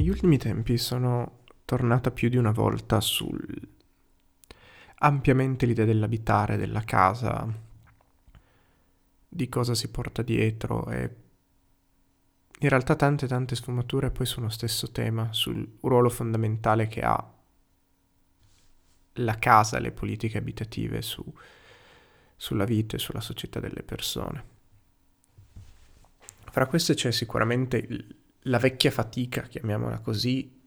Negli ultimi tempi sono tornata più di una volta sul ampiamente l'idea dell'abitare, della casa, di cosa si porta dietro e in realtà tante tante sfumature poi su uno stesso tema, sul ruolo fondamentale che ha la casa, le politiche abitative su, sulla vita e sulla società delle persone. Fra queste c'è sicuramente la vecchia fatica, chiamiamola così,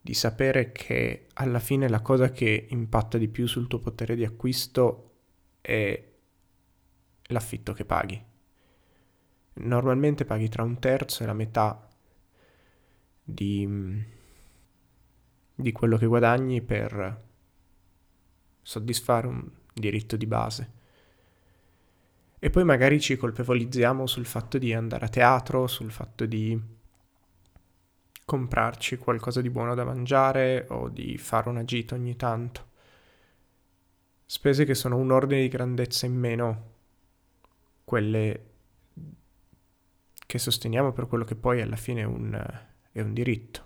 di sapere che alla fine la cosa che impatta di più sul tuo potere di acquisto è l'affitto che paghi. Normalmente paghi tra un terzo e la metà di, di quello che guadagni per soddisfare un diritto di base. E poi magari ci colpevolizziamo sul fatto di andare a teatro, sul fatto di comprarci qualcosa di buono da mangiare o di fare una gita ogni tanto. Spese che sono un ordine di grandezza in meno quelle che sosteniamo per quello che poi alla fine è un, è un diritto.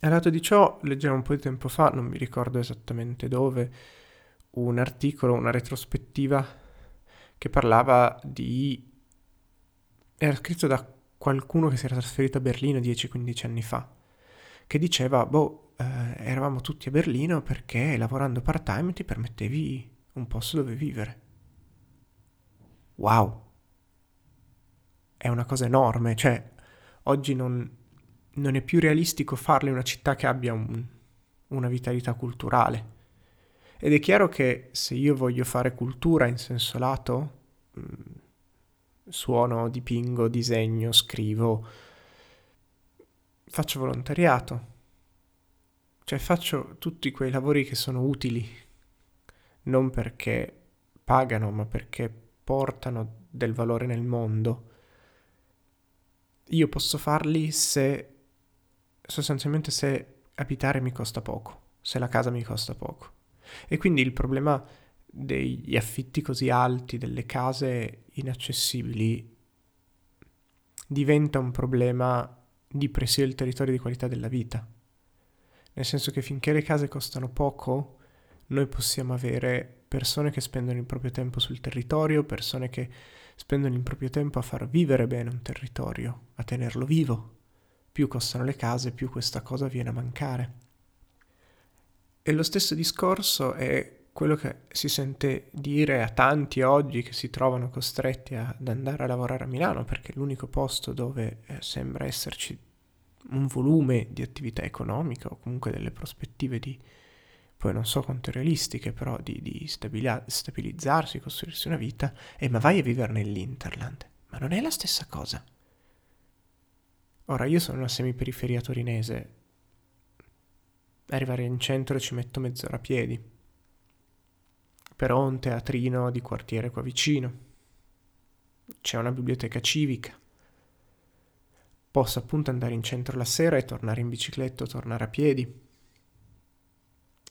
A lato di ciò, leggevo un po' di tempo fa, non mi ricordo esattamente dove, un articolo, una retrospettiva che parlava di... era scritto da qualcuno che si era trasferito a Berlino 10-15 anni fa, che diceva, boh, eh, eravamo tutti a Berlino perché lavorando part-time ti permettevi un posto dove vivere. Wow! È una cosa enorme, cioè oggi non, non è più realistico farle in una città che abbia un, una vitalità culturale. Ed è chiaro che se io voglio fare cultura in senso lato, mm, suono, dipingo, disegno, scrivo, faccio volontariato, cioè faccio tutti quei lavori che sono utili, non perché pagano, ma perché portano del valore nel mondo. Io posso farli se sostanzialmente se abitare mi costa poco, se la casa mi costa poco. E quindi il problema degli affitti così alti, delle case inaccessibili, diventa un problema di presidio del territorio e di qualità della vita. Nel senso che finché le case costano poco, noi possiamo avere persone che spendono il proprio tempo sul territorio, persone che spendono il proprio tempo a far vivere bene un territorio, a tenerlo vivo. Più costano le case, più questa cosa viene a mancare. E lo stesso discorso è quello che si sente dire a tanti oggi che si trovano costretti ad andare a lavorare a Milano perché è l'unico posto dove eh, sembra esserci un volume di attività economica o comunque delle prospettive di, poi non so quanto realistiche, però di, di stabila- stabilizzarsi, costruirsi una vita, e ma vai a vivere nell'Interland. Ma non è la stessa cosa. Ora, io sono una semiperiferia torinese. Arrivare in centro ci metto mezz'ora a piedi. Però un teatrino di quartiere qua vicino. C'è una biblioteca civica. Posso appunto andare in centro la sera e tornare in bicicletta o tornare a piedi.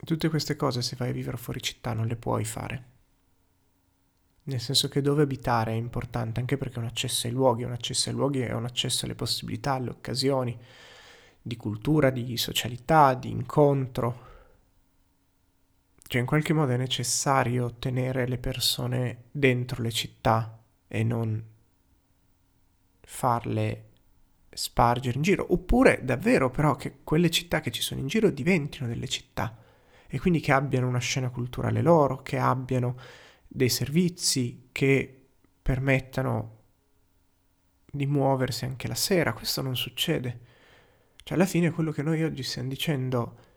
Tutte queste cose se vai a vivere fuori città non le puoi fare. Nel senso che dove abitare è importante anche perché un accesso ai luoghi, un accesso ai luoghi è un accesso alle possibilità, alle occasioni di cultura, di socialità, di incontro. Cioè in qualche modo è necessario tenere le persone dentro le città e non farle spargere in giro, oppure davvero però che quelle città che ci sono in giro diventino delle città e quindi che abbiano una scena culturale loro, che abbiano dei servizi che permettano di muoversi anche la sera. Questo non succede. Cioè alla fine quello che noi oggi stiamo dicendo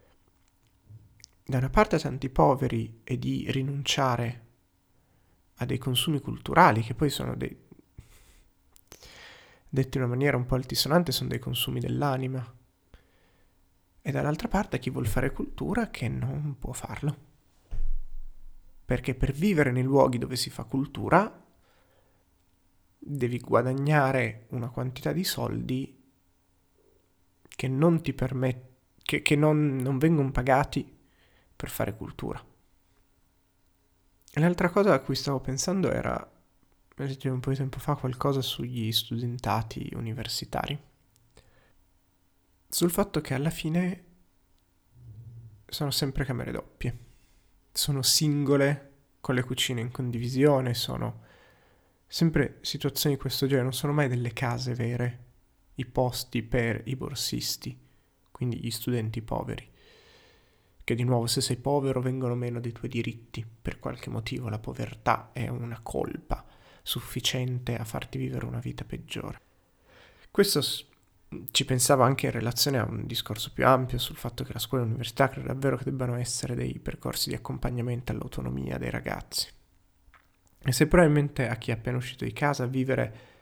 da una parte tanti poveri è di rinunciare a dei consumi culturali che poi sono dei detti in una maniera un po' altisonante sono dei consumi dell'anima e dall'altra parte chi vuol fare cultura che non può farlo. Perché per vivere nei luoghi dove si fa cultura devi guadagnare una quantità di soldi che non ti permette, che, che non, non vengono pagati per fare cultura. L'altra cosa a cui stavo pensando era, leggevo un po' di tempo fa qualcosa sugli studentati universitari sul fatto che alla fine sono sempre camere doppie, sono singole con le cucine in condivisione, sono sempre situazioni di questo genere, non sono mai delle case vere, i posti per i borsisti, quindi gli studenti poveri. Che di nuovo se sei povero vengono meno dei tuoi diritti, per qualche motivo la povertà è una colpa sufficiente a farti vivere una vita peggiore. Questo ci pensavo anche in relazione a un discorso più ampio sul fatto che la scuola e l'università credo davvero che debbano essere dei percorsi di accompagnamento all'autonomia dei ragazzi. E se probabilmente a chi è appena uscito di casa vivere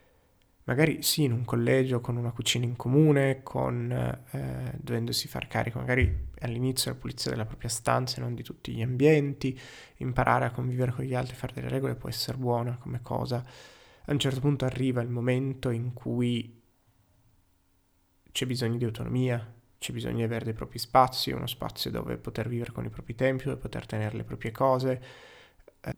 magari sì in un collegio con una cucina in comune, con, eh, dovendosi far carico magari all'inizio della pulizia della propria stanza e non di tutti gli ambienti, imparare a convivere con gli altri, fare delle regole può essere buona come cosa. A un certo punto arriva il momento in cui c'è bisogno di autonomia, c'è bisogno di avere dei propri spazi, uno spazio dove poter vivere con i propri tempi, dove poter tenere le proprie cose, eh,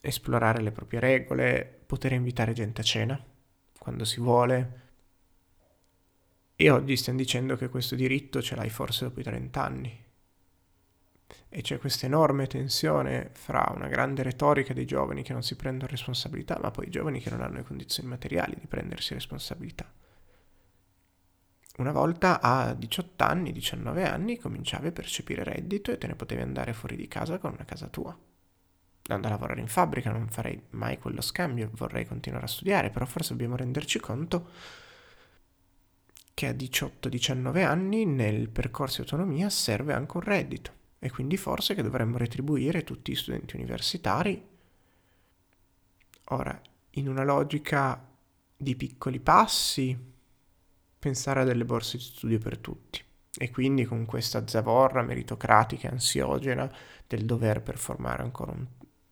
esplorare le proprie regole, poter invitare gente a cena quando si vuole. E oggi stiamo dicendo che questo diritto ce l'hai forse dopo i 30 anni. E c'è questa enorme tensione fra una grande retorica dei giovani che non si prendono responsabilità, ma poi i giovani che non hanno le condizioni materiali di prendersi responsabilità. Una volta a 18 anni, 19 anni cominciavi a percepire reddito e te ne potevi andare fuori di casa con una casa tua. Andare a lavorare in fabbrica, non farei mai quello scambio, vorrei continuare a studiare, però forse dobbiamo renderci conto che a 18-19 anni nel percorso di autonomia serve anche un reddito e quindi forse che dovremmo retribuire tutti gli studenti universitari. Ora, in una logica di piccoli passi, pensare a delle borse di studio per tutti e quindi con questa zavorra meritocratica e ansiogena del dover performare ancora un...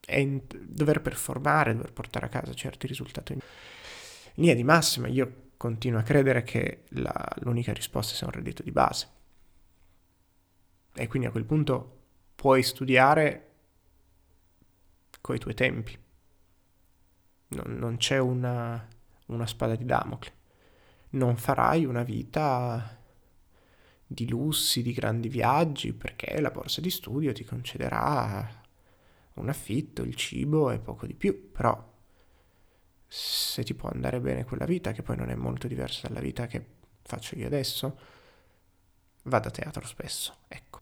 e dover performare, dover portare a casa certi risultati. In linea di massima io continuo a credere che la, l'unica risposta sia un reddito di base. E quindi a quel punto puoi studiare coi tuoi tempi. Non, non c'è una, una spada di Damocle non farai una vita di lussi, di grandi viaggi, perché la borsa di studio ti concederà un affitto, il cibo e poco di più, però se ti può andare bene quella vita, che poi non è molto diversa dalla vita che faccio io adesso, vado a teatro spesso, ecco.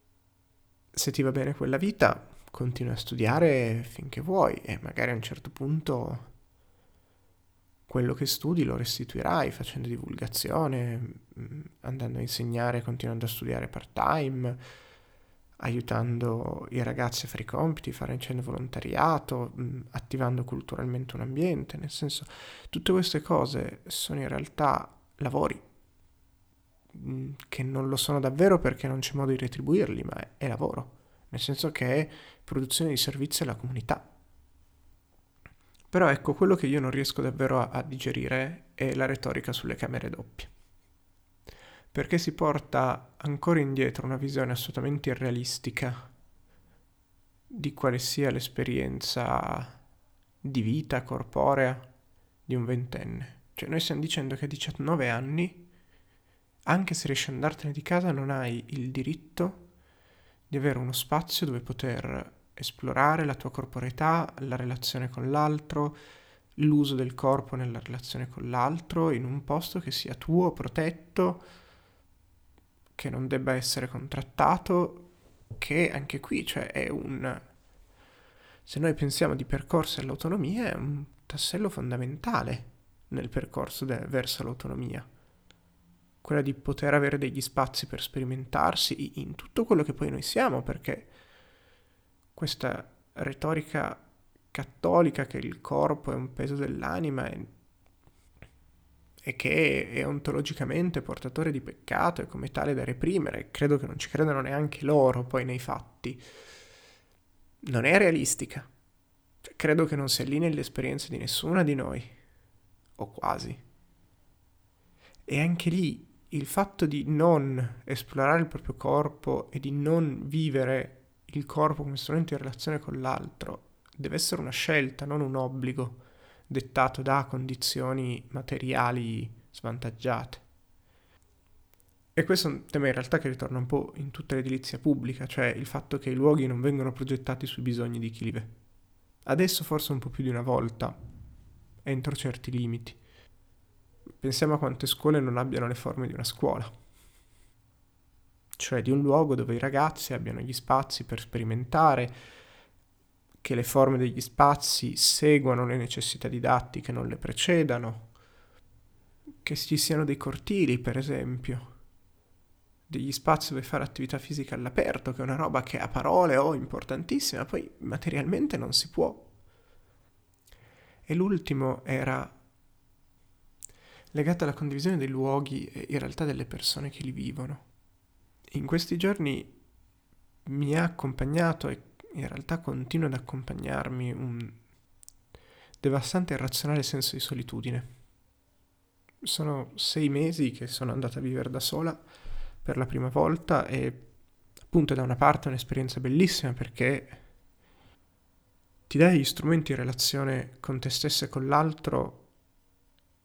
Se ti va bene quella vita, continua a studiare finché vuoi e magari a un certo punto quello che studi lo restituirai facendo divulgazione, mm, andando a insegnare, continuando a studiare part-time, aiutando i ragazzi a fare i compiti, facendo volontariato, mm, attivando culturalmente un ambiente, nel senso tutte queste cose sono in realtà lavori mm, che non lo sono davvero perché non c'è modo di retribuirli, ma è, lavoro, nel senso che è produzione di servizi alla comunità. Però ecco, quello che io non riesco davvero a, a digerire è la retorica sulle camere doppie. Perché si porta ancora indietro una visione assolutamente irrealistica di quale sia l'esperienza di vita corporea di un ventenne. Cioè noi stiamo dicendo che a 19 anni, anche se riesci ad andartene di casa, non hai il diritto di avere uno spazio dove poter esplorare la tua corporeità, la relazione con l'altro, l'uso del corpo nella relazione con l'altro in un posto che sia tuo, protetto, che non debba essere contrattato, che anche qui cioè è un... Se noi pensiamo di percorso all'autonomia è un tassello fondamentale nel percorso de- verso l'autonomia. Quella di poter avere degli spazi per sperimentarsi in tutto quello che poi noi siamo, perché questa retorica cattolica che il corpo è un peso dell'anima e, e che è ontologicamente portatore di peccato e come tale da reprimere, credo che non ci credano neanche loro poi nei fatti, non è realistica. Cioè, credo che non si allinei all'esperienza di nessuna di noi, o quasi. E anche lì il fatto di non esplorare il proprio corpo e di non vivere il corpo come strumento in relazione con l'altro deve essere una scelta, non un obbligo dettato da condizioni materiali svantaggiate. E questo è un tema in realtà che ritorna un po' in tutta l'edilizia pubblica, cioè il fatto che i luoghi non vengono progettati sui bisogni di chi vive. Adesso forse un po' più di una volta, entro certi limiti. Pensiamo a quante scuole non abbiano le forme di una scuola, cioè di un luogo dove i ragazzi abbiano gli spazi per sperimentare, che le forme degli spazi seguano le necessità didattiche, non le precedano, che ci siano dei cortili, per esempio, degli spazi dove fare attività fisica all'aperto, che è una roba che a parole ho oh, importantissima, poi materialmente non si può. E l'ultimo era legato alla condivisione dei luoghi e in realtà delle persone che li vivono. In questi giorni mi ha accompagnato e in realtà continua ad accompagnarmi un devastante e irrazionale senso di solitudine. Sono sei mesi che sono andata a vivere da sola per la prima volta e appunto da una parte è un'esperienza bellissima perché ti dai gli strumenti in relazione con te stesso e con l'altro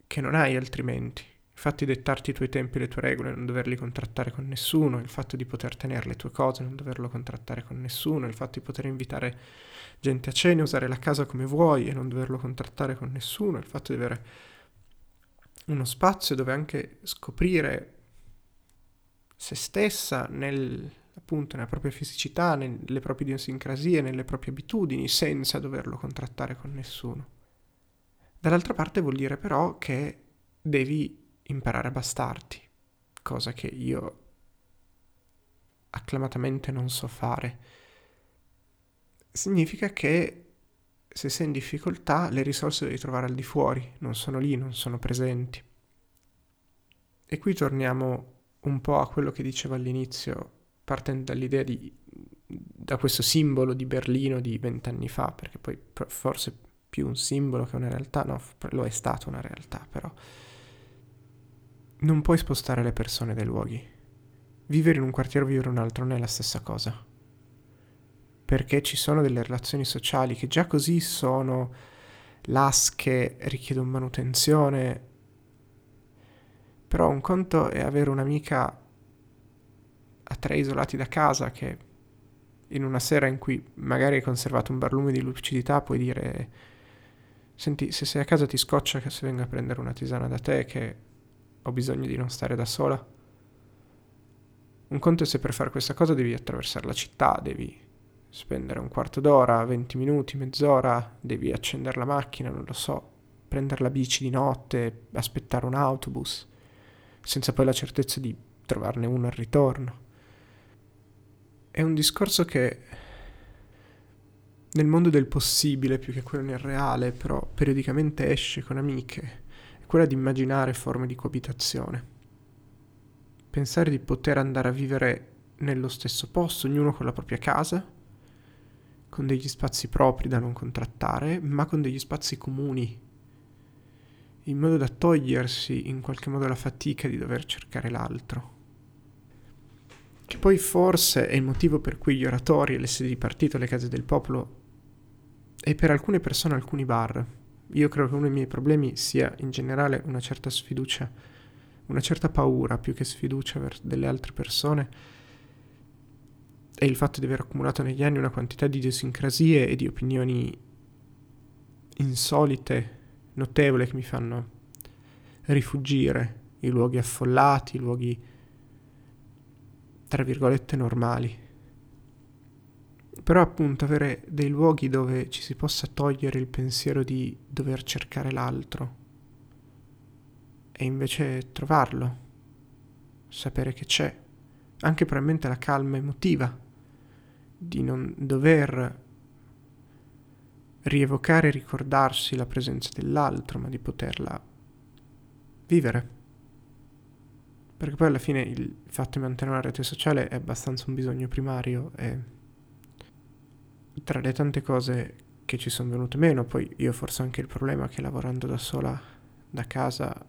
che non hai altrimenti. Il fatto di dettarti i tuoi tempi e le tue regole, non doverli contrattare con nessuno, il fatto di poter tenere le tue cose, non doverlo contrattare con nessuno, il fatto di poter invitare gente a cena, usare la casa come vuoi e non doverlo contrattare con nessuno, il fatto di avere uno spazio dove anche scoprire se stessa nel, appunto nella propria fisicità, nelle proprie idiosincrasie, nelle proprie abitudini, senza doverlo contrattare con nessuno. Dall'altra parte vuol dire però che devi imparare a bastarti, cosa che io acclamatamente non so fare. Significa che se sei in difficoltà le risorse devi trovare al di fuori, non sono lì, non sono presenti. E qui torniamo un po' a quello che dicevo all'inizio, partendo dall'idea di, da questo simbolo di Berlino di vent'anni fa, perché poi forse più un simbolo che una realtà, no, lo è stato una realtà, però non puoi spostare le persone dai luoghi. Vivere in un quartiere o vivere in un altro non è la stessa cosa. Perché ci sono delle relazioni sociali che già così sono lasche, richiedono manutenzione, però un conto è avere un'amica a tre isolati da casa che in una sera in cui magari hai conservato un barlume di lucidità puoi dire senti se sei a casa ti scoccia che se venga a prendere una tisana da te che ho bisogno di non stare da sola. Un conto è se per fare questa cosa devi attraversare la città, devi spendere un quarto d'ora, 20 minuti, mezz'ora, devi accendere la macchina, non lo so, prendere la bici di notte, aspettare un autobus senza poi la certezza di trovarne uno al ritorno. È un discorso che nel mondo del possibile più che quello nel reale, però periodicamente esce con amiche, quella di immaginare forme di coabitazione. Pensare di poter andare a vivere nello stesso posto, ognuno con la propria casa, con degli spazi propri da non contrattare, ma con degli spazi comuni in modo da togliersi in qualche modo la fatica di dover cercare l'altro. Che poi forse è il motivo per cui gli oratori le sedi di partito, le case del popolo e per alcune persone alcuni bar. Io credo che uno dei miei problemi sia in generale una certa sfiducia, una certa paura più che sfiducia verso delle altre persone e il fatto di aver accumulato negli anni una quantità di idiosincrasie e di opinioni insolite notevole che mi fanno rifugire i luoghi affollati, i luoghi tra virgolette normali. Però appunto avere dei luoghi dove ci si possa togliere il pensiero di dover cercare l'altro e invece trovarlo, sapere che c'è, anche probabilmente la calma emotiva di non dover rievocare e ricordarsi la presenza dell'altro, ma di poterla vivere. Perché poi alla fine il fatto di mantenere una rete sociale è abbastanza un bisogno primario e tra le tante cose che ci sono venute meno, poi io forse anche il problema che lavorando da sola da casa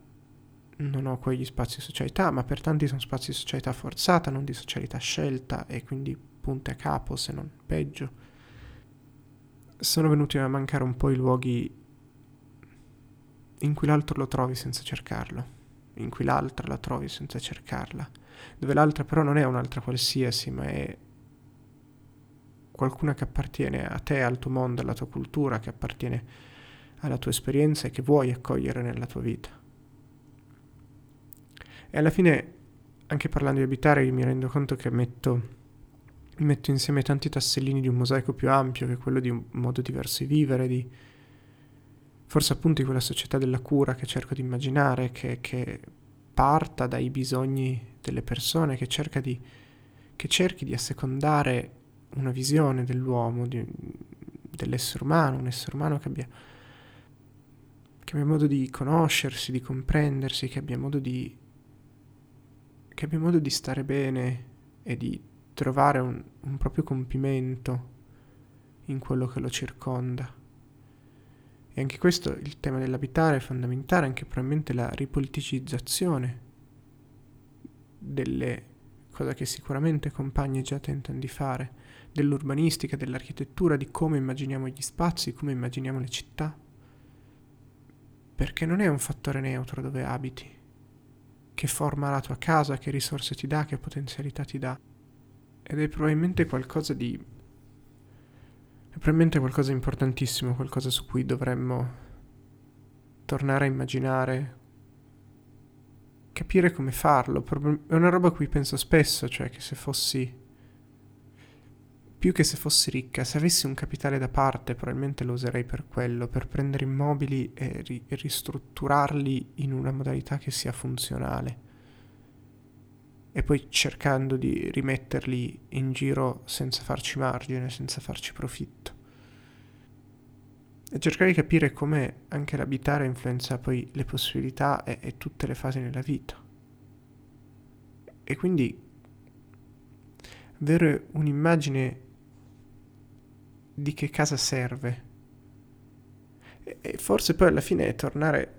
non ho quegli spazi di socialità, ma per tanti sono spazi di socialità forzata, non di socialità scelta e quindi punte a capo se non peggio. Sono venuti a mancare un po' i luoghi in cui l'altro lo trovi senza cercarlo, in cui l'altra la trovi senza cercarla, dove l'altra però non è un'altra qualsiasi, ma è qualcuna che appartiene a te, al tuo mondo, alla tua cultura, che appartiene alla tua esperienza e che vuoi accogliere nella tua vita. E alla fine, anche parlando di abitare, io mi rendo conto che metto metto insieme tanti tassellini di un mosaico più ampio che è quello di un modo diverso di vivere, di forse appunto di quella società della cura che cerco di immaginare, che, che parta dai bisogni delle persone, che, cerca di, che cerchi di assecondare una visione dell'uomo, di, dell'essere umano, un essere umano che abbia, che abbia modo di conoscersi, di comprendersi, che abbia modo di, che abbia modo di stare bene e di trovare un, un proprio compimento in quello che lo circonda. E anche questo, il tema dell'abitare è fondamentale, anche probabilmente la ripoliticizzazione delle cose che sicuramente compagni già tentano di fare, dell'urbanistica, dell'architettura, di come immaginiamo gli spazi, come immaginiamo le città. Perché non è un fattore neutro dove abiti, che forma la tua casa, che risorse ti dà, che potenzialità ti dà ed è probabilmente qualcosa di... è probabilmente qualcosa di importantissimo, qualcosa su cui dovremmo tornare a immaginare, capire come farlo. È una roba a cui penso spesso, cioè che se fossi... più che se fossi ricca, se avessi un capitale da parte, probabilmente lo userei per quello, per prendere immobili e, ri- e ristrutturarli in una modalità che sia funzionale e poi cercando di rimetterli in giro senza farci margine, senza farci profitto. E cercare di capire come anche l'abitare influenza poi le possibilità e, e tutte le fasi nella vita. E quindi avere un'immagine di che casa serve. E, e forse poi alla fine tornare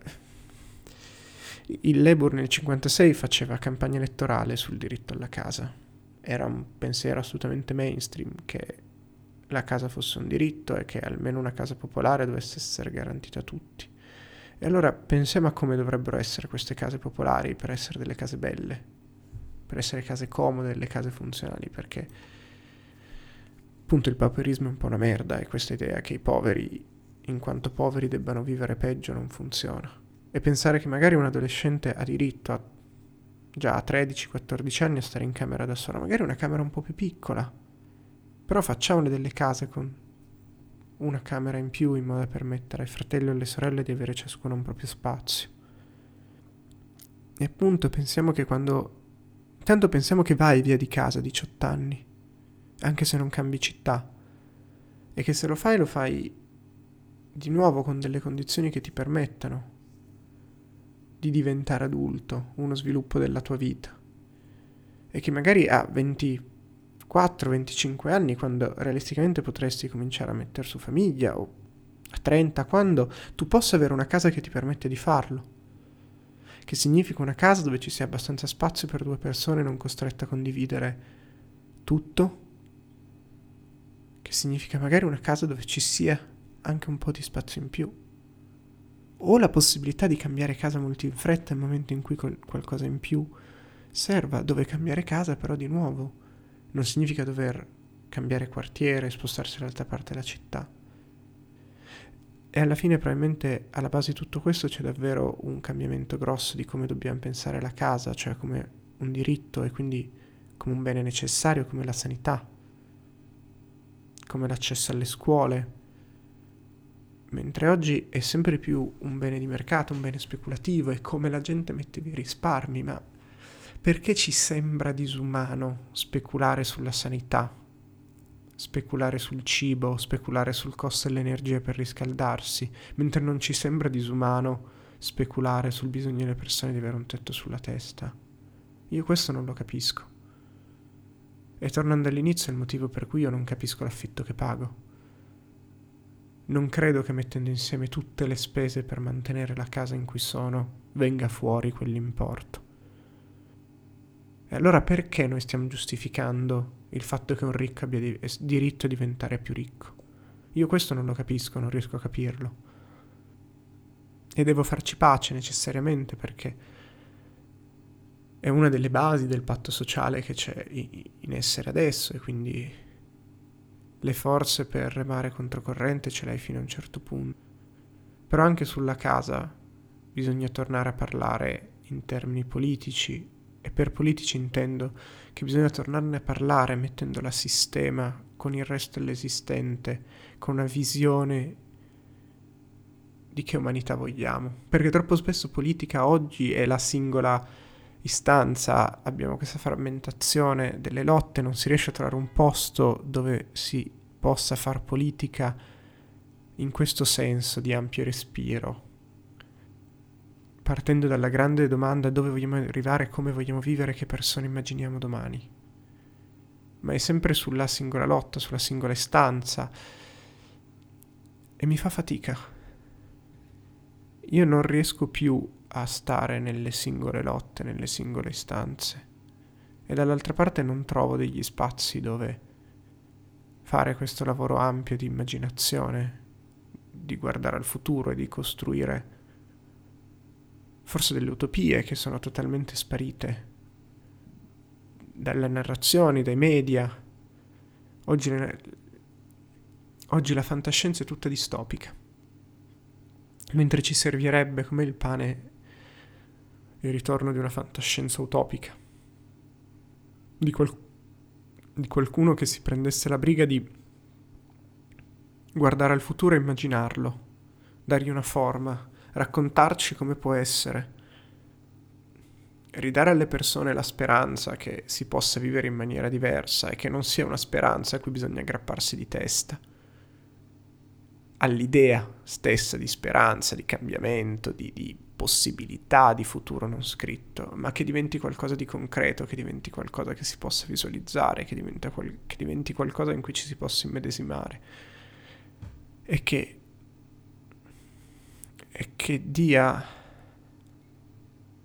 il Labour nel 1956 faceva campagna elettorale sul diritto alla casa. Era un pensiero assolutamente mainstream che la casa fosse un diritto e che almeno una casa popolare dovesse essere garantita a tutti. E allora pensiamo a come dovrebbero essere queste case popolari per essere delle case belle, per essere case comode, delle case funzionali, perché appunto il pauperismo è un po' una merda e questa idea che i poveri, in quanto poveri, debbano vivere peggio non funziona e pensare che magari un adolescente ha diritto a già a 13-14 anni a stare in camera da sola, magari una camera un po' più piccola, però facciamole delle case con una camera in più in modo da permettere ai fratelli e alle sorelle di avere ciascuno un proprio spazio. E appunto pensiamo che quando... Tanto pensiamo che vai via di casa a 18 anni, anche se non cambi città, e che se lo fai lo fai di nuovo con delle condizioni che ti permettano di diventare adulto, uno sviluppo della tua vita. E che magari a 24-25 anni, quando realisticamente potresti cominciare a mettere su famiglia, o a 30, quando tu possa avere una casa che ti permette di farlo. Che significa una casa dove ci sia abbastanza spazio per due persone non costrette a condividere tutto. Che significa magari una casa dove ci sia anche un po' di spazio in più o la possibilità di cambiare casa molto in fretta nel momento in cui qualcosa in più serva, dove cambiare casa però di nuovo non significa dover cambiare quartiere, spostarsi dall'altra parte della città. E alla fine probabilmente alla base di tutto questo c'è davvero un cambiamento grosso di come dobbiamo pensare la casa, cioè come un diritto e quindi come un bene necessario, come la sanità, come l'accesso alle scuole, mentre oggi è sempre più un bene di mercato, un bene speculativo, è come la gente mette dei risparmi, ma perché ci sembra disumano speculare sulla sanità, speculare sul cibo, speculare sul costo dell'energia per riscaldarsi, mentre non ci sembra disumano speculare sul bisogno delle persone di avere un tetto sulla testa? Io questo non lo capisco. E tornando all'inizio, è il motivo per cui io non capisco l'affitto che pago non credo che mettendo insieme tutte le spese per mantenere la casa in cui sono venga fuori quell'importo. E allora perché noi stiamo giustificando il fatto che un ricco abbia di- diritto a diventare più ricco? Io questo non lo capisco, non riesco a capirlo. E devo farci pace necessariamente perché è una delle basi del patto sociale che c'è in essere adesso e quindi le forze per remare controcorrente ce l'hai fino a un certo punto. Però anche sulla casa bisogna tornare a parlare in termini politici e per politici intendo che bisogna tornarne a parlare mettendola a sistema con il resto dell'esistente, con una visione di che umanità vogliamo. Perché troppo spesso politica oggi è la singola istanza, abbiamo questa frammentazione delle lotte, non si riesce a trovare un posto dove si possa far politica in questo senso di ampio respiro. Partendo dalla grande domanda dove vogliamo arrivare, come vogliamo vivere, che persone immaginiamo domani. Ma è sempre sulla singola lotta, sulla singola istanza. E mi fa fatica. Io non riesco più a stare nelle singole lotte, nelle singole istanze. E dall'altra parte non trovo degli spazi dove fare questo lavoro ampio di immaginazione, di guardare al futuro e di costruire forse delle utopie che sono totalmente sparite dalle narrazioni, dai media. Oggi, oggi la fantascienza è tutta distopica, mentre ci servirebbe come il pane il ritorno di una fantascienza utopica, di, qual- di qualcuno che si prendesse la briga di guardare al futuro e immaginarlo, dargli una forma, raccontarci come può essere, ridare alle persone la speranza che si possa vivere in maniera diversa e che non sia una speranza a cui bisogna aggrapparsi di testa, all'idea stessa di speranza, di cambiamento, di, di possibilità di futuro non scritto, ma che diventi qualcosa di concreto, che diventi qualcosa che si possa visualizzare, che, qual- che diventi qualcosa in cui ci si possa immedesimare. E che, che dia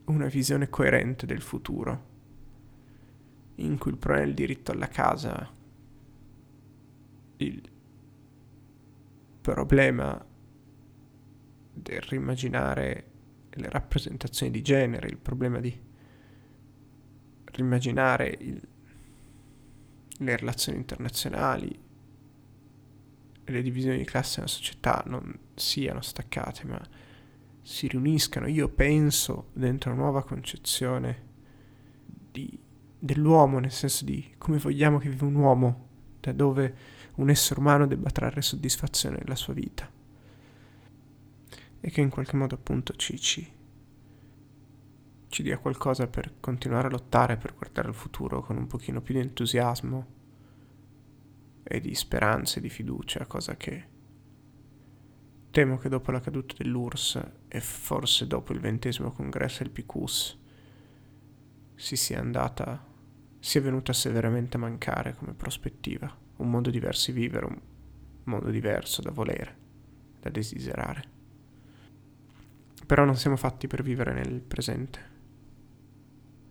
una visione coerente del futuro, in cui il problema del diritto alla casa, il problema del rimmaginare le rappresentazioni di genere, il problema di rimmaginare il, le relazioni internazionali le divisioni di classe nella società non siano staccate, ma si riuniscano. Io penso dentro una nuova concezione di, dell'uomo, nel senso di come vogliamo che viva un uomo, da dove un essere umano debba trarre soddisfazione nella sua vita e che in qualche modo appunto ci, ci, ci dia qualcosa per continuare a lottare, per guardare al futuro con un pochino più di entusiasmo e di speranza e di fiducia, cosa che temo che dopo la caduta dell'URSS e forse dopo il ventesimo congresso del PICUS si sia andata, sia venuta severamente a mancare come prospettiva, un mondo diverso di vivere, un mondo diverso da volere, da desiderare. Però non siamo fatti per vivere nel presente.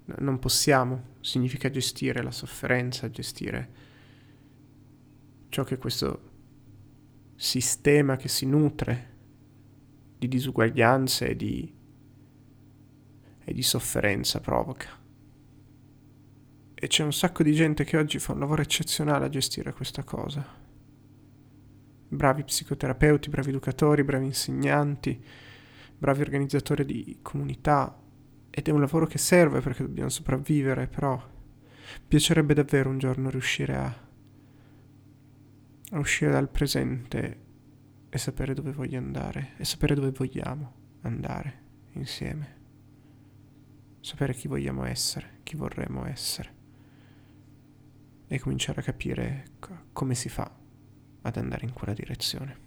Non possiamo, significa gestire la sofferenza, gestire ciò che questo sistema che si nutre di disuguaglianze e di, e di sofferenza provoca. E c'è un sacco di gente che oggi fa un lavoro eccezionale a gestire questa cosa. Bravi psicoterapeuti, bravi educatori, bravi insegnanti, bravi organizzatori di comunità ed è un lavoro che serve perché dobbiamo sopravvivere, però piacerebbe davvero un giorno riuscire a, a uscire dal presente e sapere dove voglio andare e sapere dove vogliamo andare insieme. Sapere chi vogliamo essere, chi vorremmo essere e cominciare a capire co- come si fa ad andare in quella direzione.